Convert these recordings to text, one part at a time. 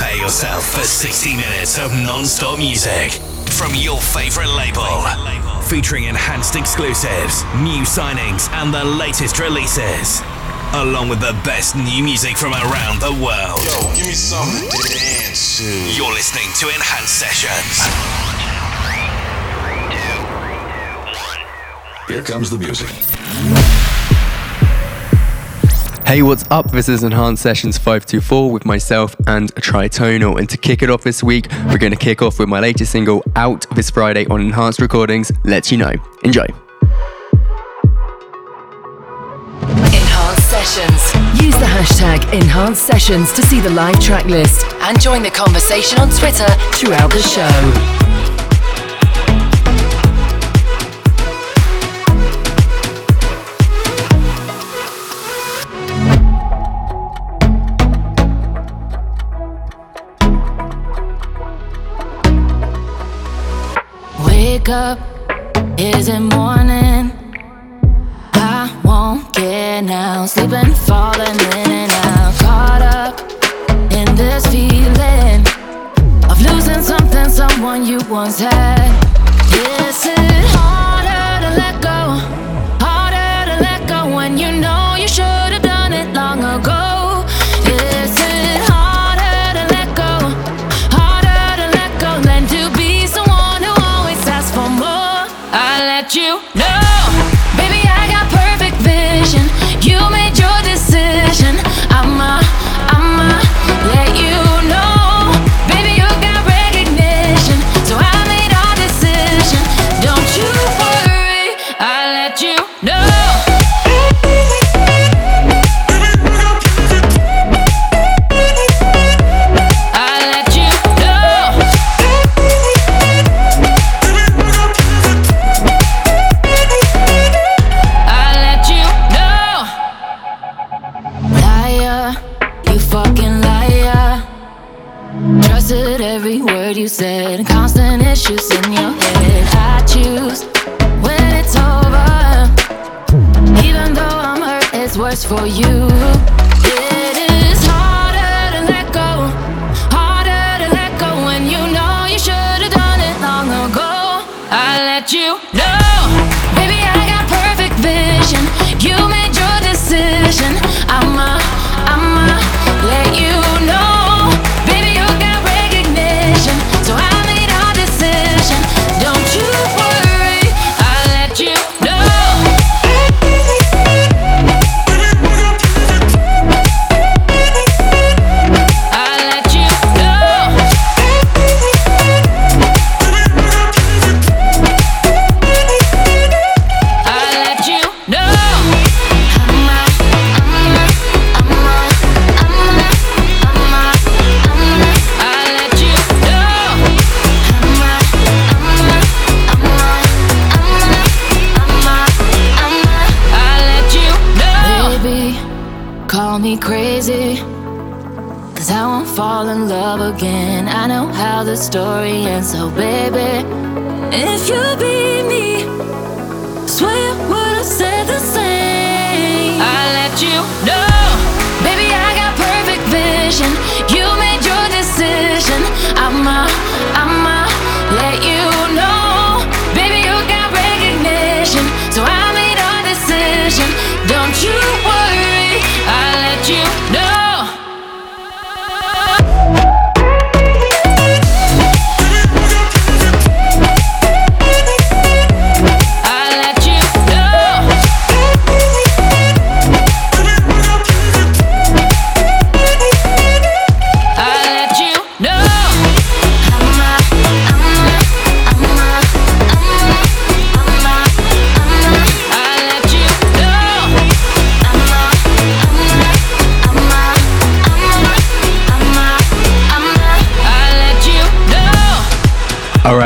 Prepare yourself for 60 minutes of non-stop music from your favorite label. Featuring enhanced exclusives, new signings, and the latest releases. Along with the best new music from around the world. Yo, give me something to dance to. You're listening to Enhanced Sessions. Here comes the music. Hey, what's up? This is Enhanced Sessions 524 with myself and Tritonal. And to kick it off this week, we're going to kick off with my latest single out this Friday on Enhanced Recordings, Let You Know. Enjoy. Enhanced Sessions. Use the hashtag Enhanced Sessions to see the live track list and join the conversation on Twitter throughout the show. Wake up, is it morning? I won't care now, sleeping, falling in and out, caught up in this feeling of losing something, someone you once had. Is it harder to let go? For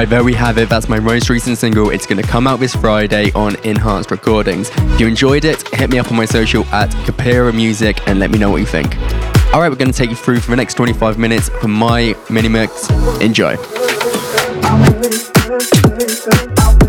Alright, there we have it. That's my most recent single. It's going to come out this Friday on Enhanced Recordings. If you enjoyed it, hit me up on my social at Kapira Music and let me know what you think. Alright, we're going to take you through for the next 25 minutes for my mini mix. Enjoy.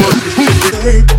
work is different.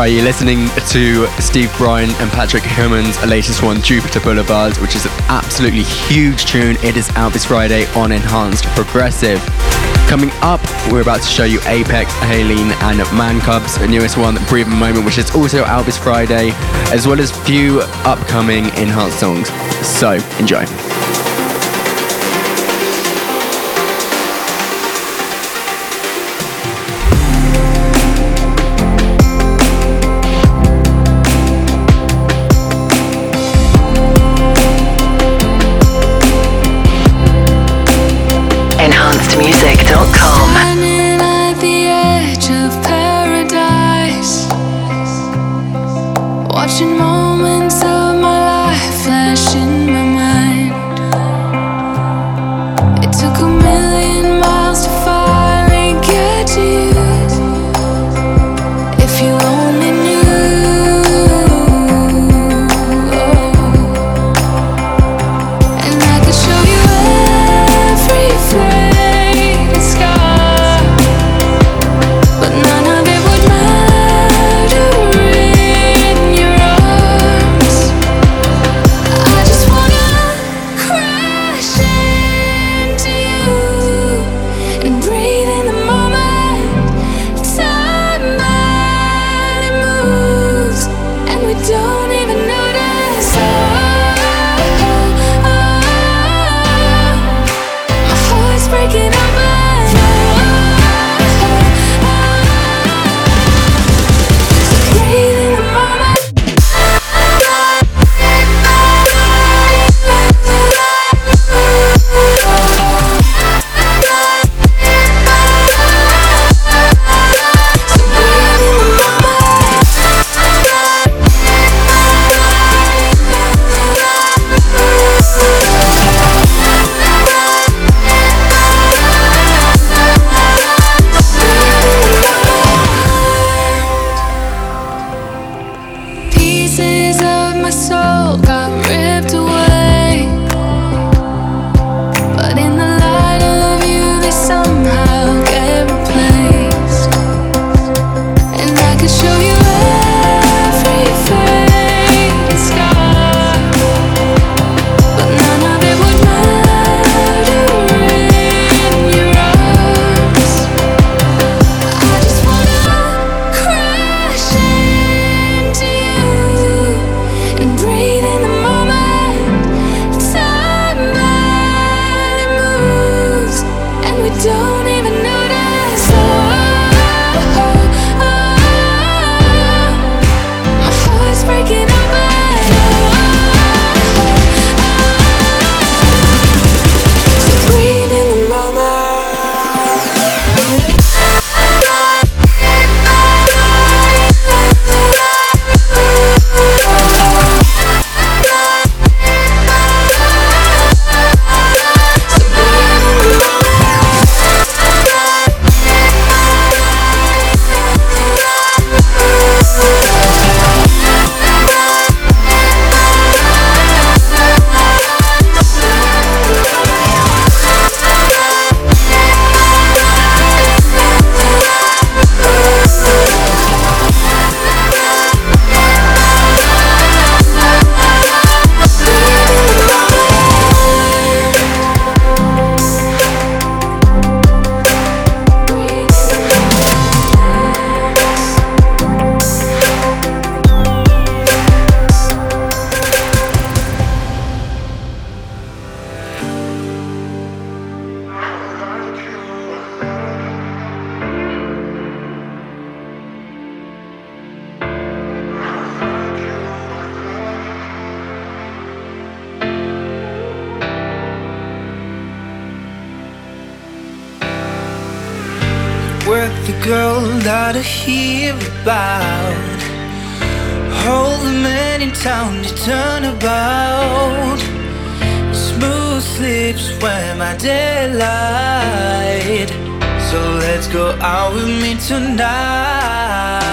Alright, you're listening to Steve Brian and Patrick Hillman's latest one, Jupiter Boulevard, which is an absolutely huge tune. It is out this Friday on Enhanced Progressive. Coming up, we're about to show you Apex, Haleen, and Man Cubs, newest one, Breathe a Moment, which is also out this Friday, as well as few upcoming enhanced songs. So, enjoy. girl that I hear about. Hold the man in town to turn about. Smooth sleeps when my daylight. So let's go out with me tonight.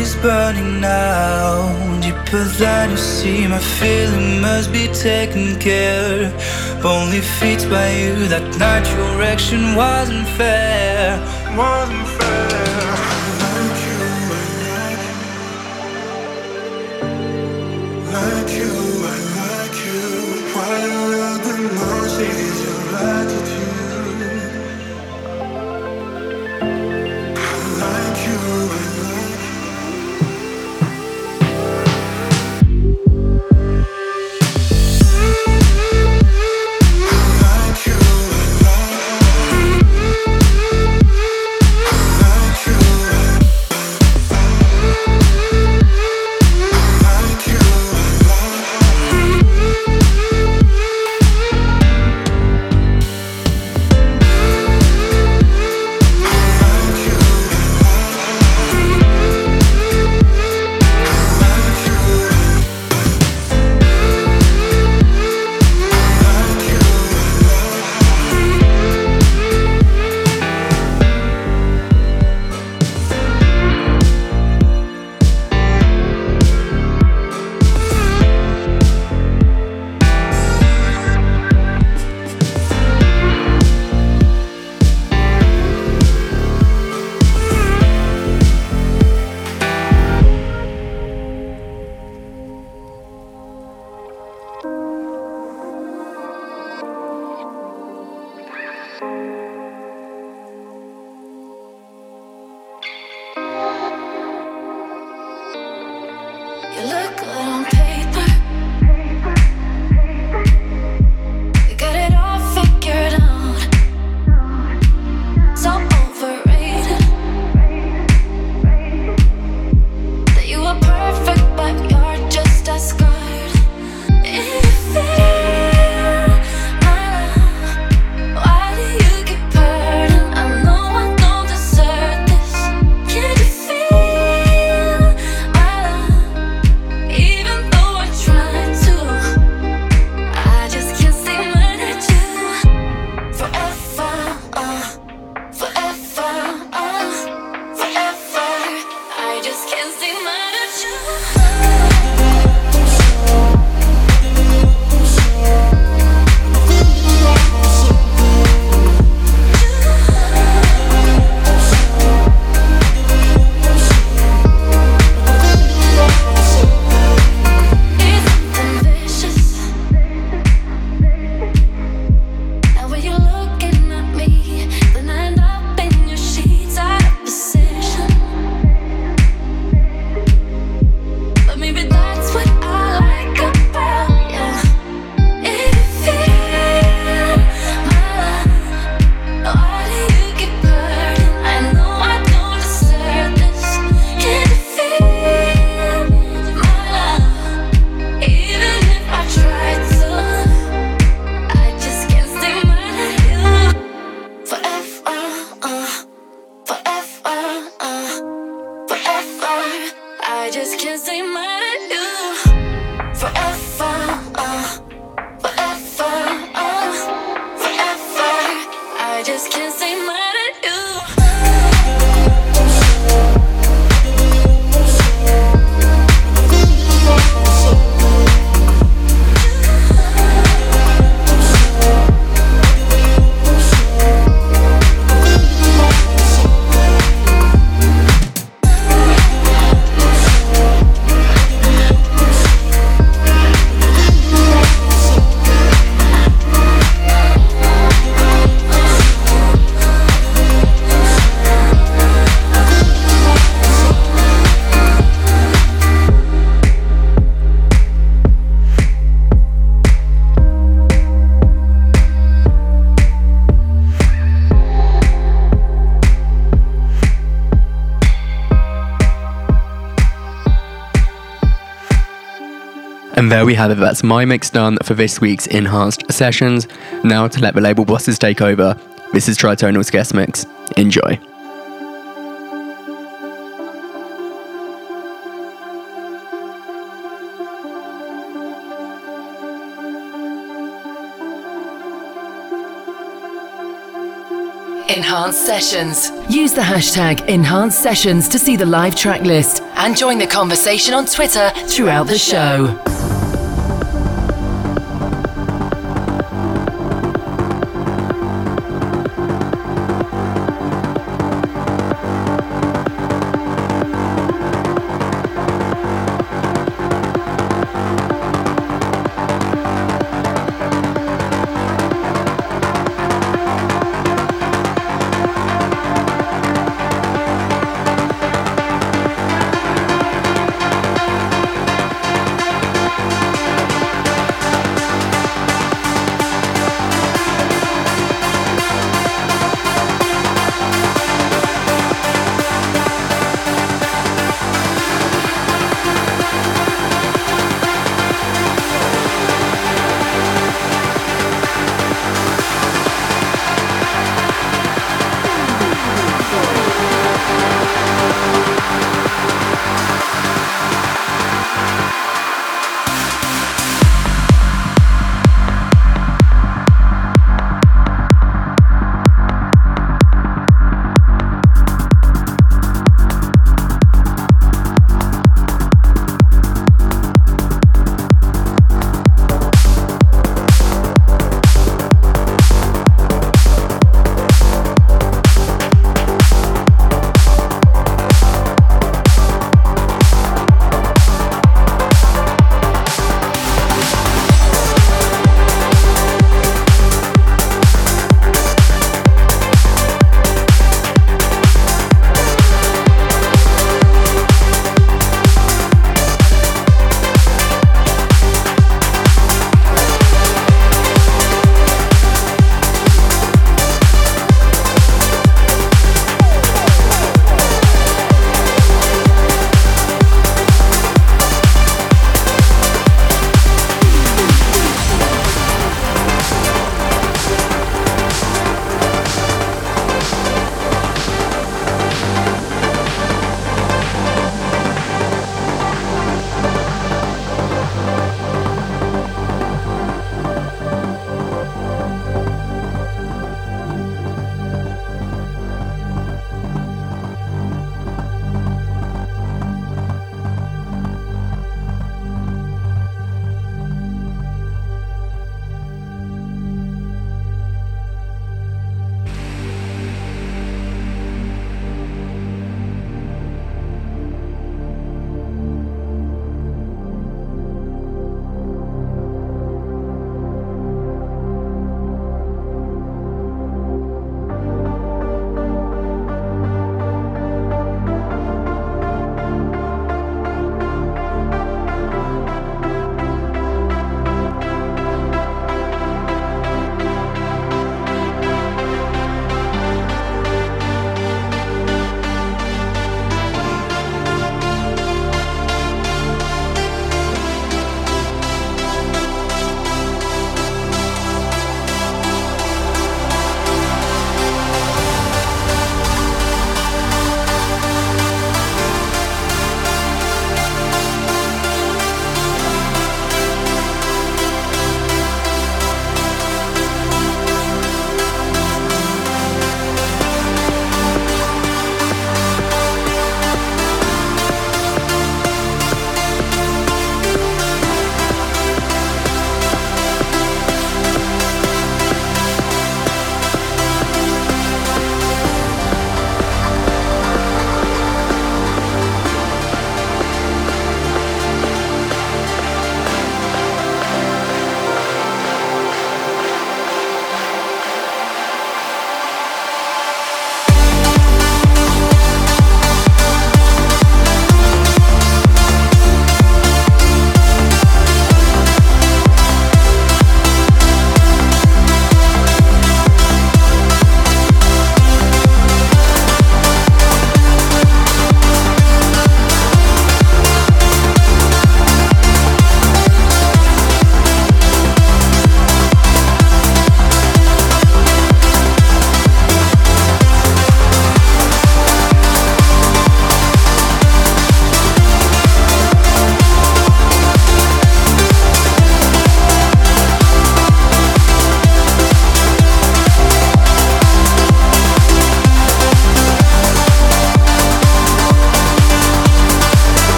is burning now. Deeper than you see My feeling must be taken care Only fits by you That night your action wasn't fair. Wasn't fair. There we have it. That's my mix done for this week's enhanced sessions. Now to let the label bosses take over. This is Tritonal's guest mix. Enjoy. Enhanced Sessions. Use the hashtag Enhanced Sessions to see the live track list and join the conversation on Twitter throughout the show.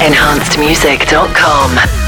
enhancedmusic.com.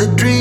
The dream.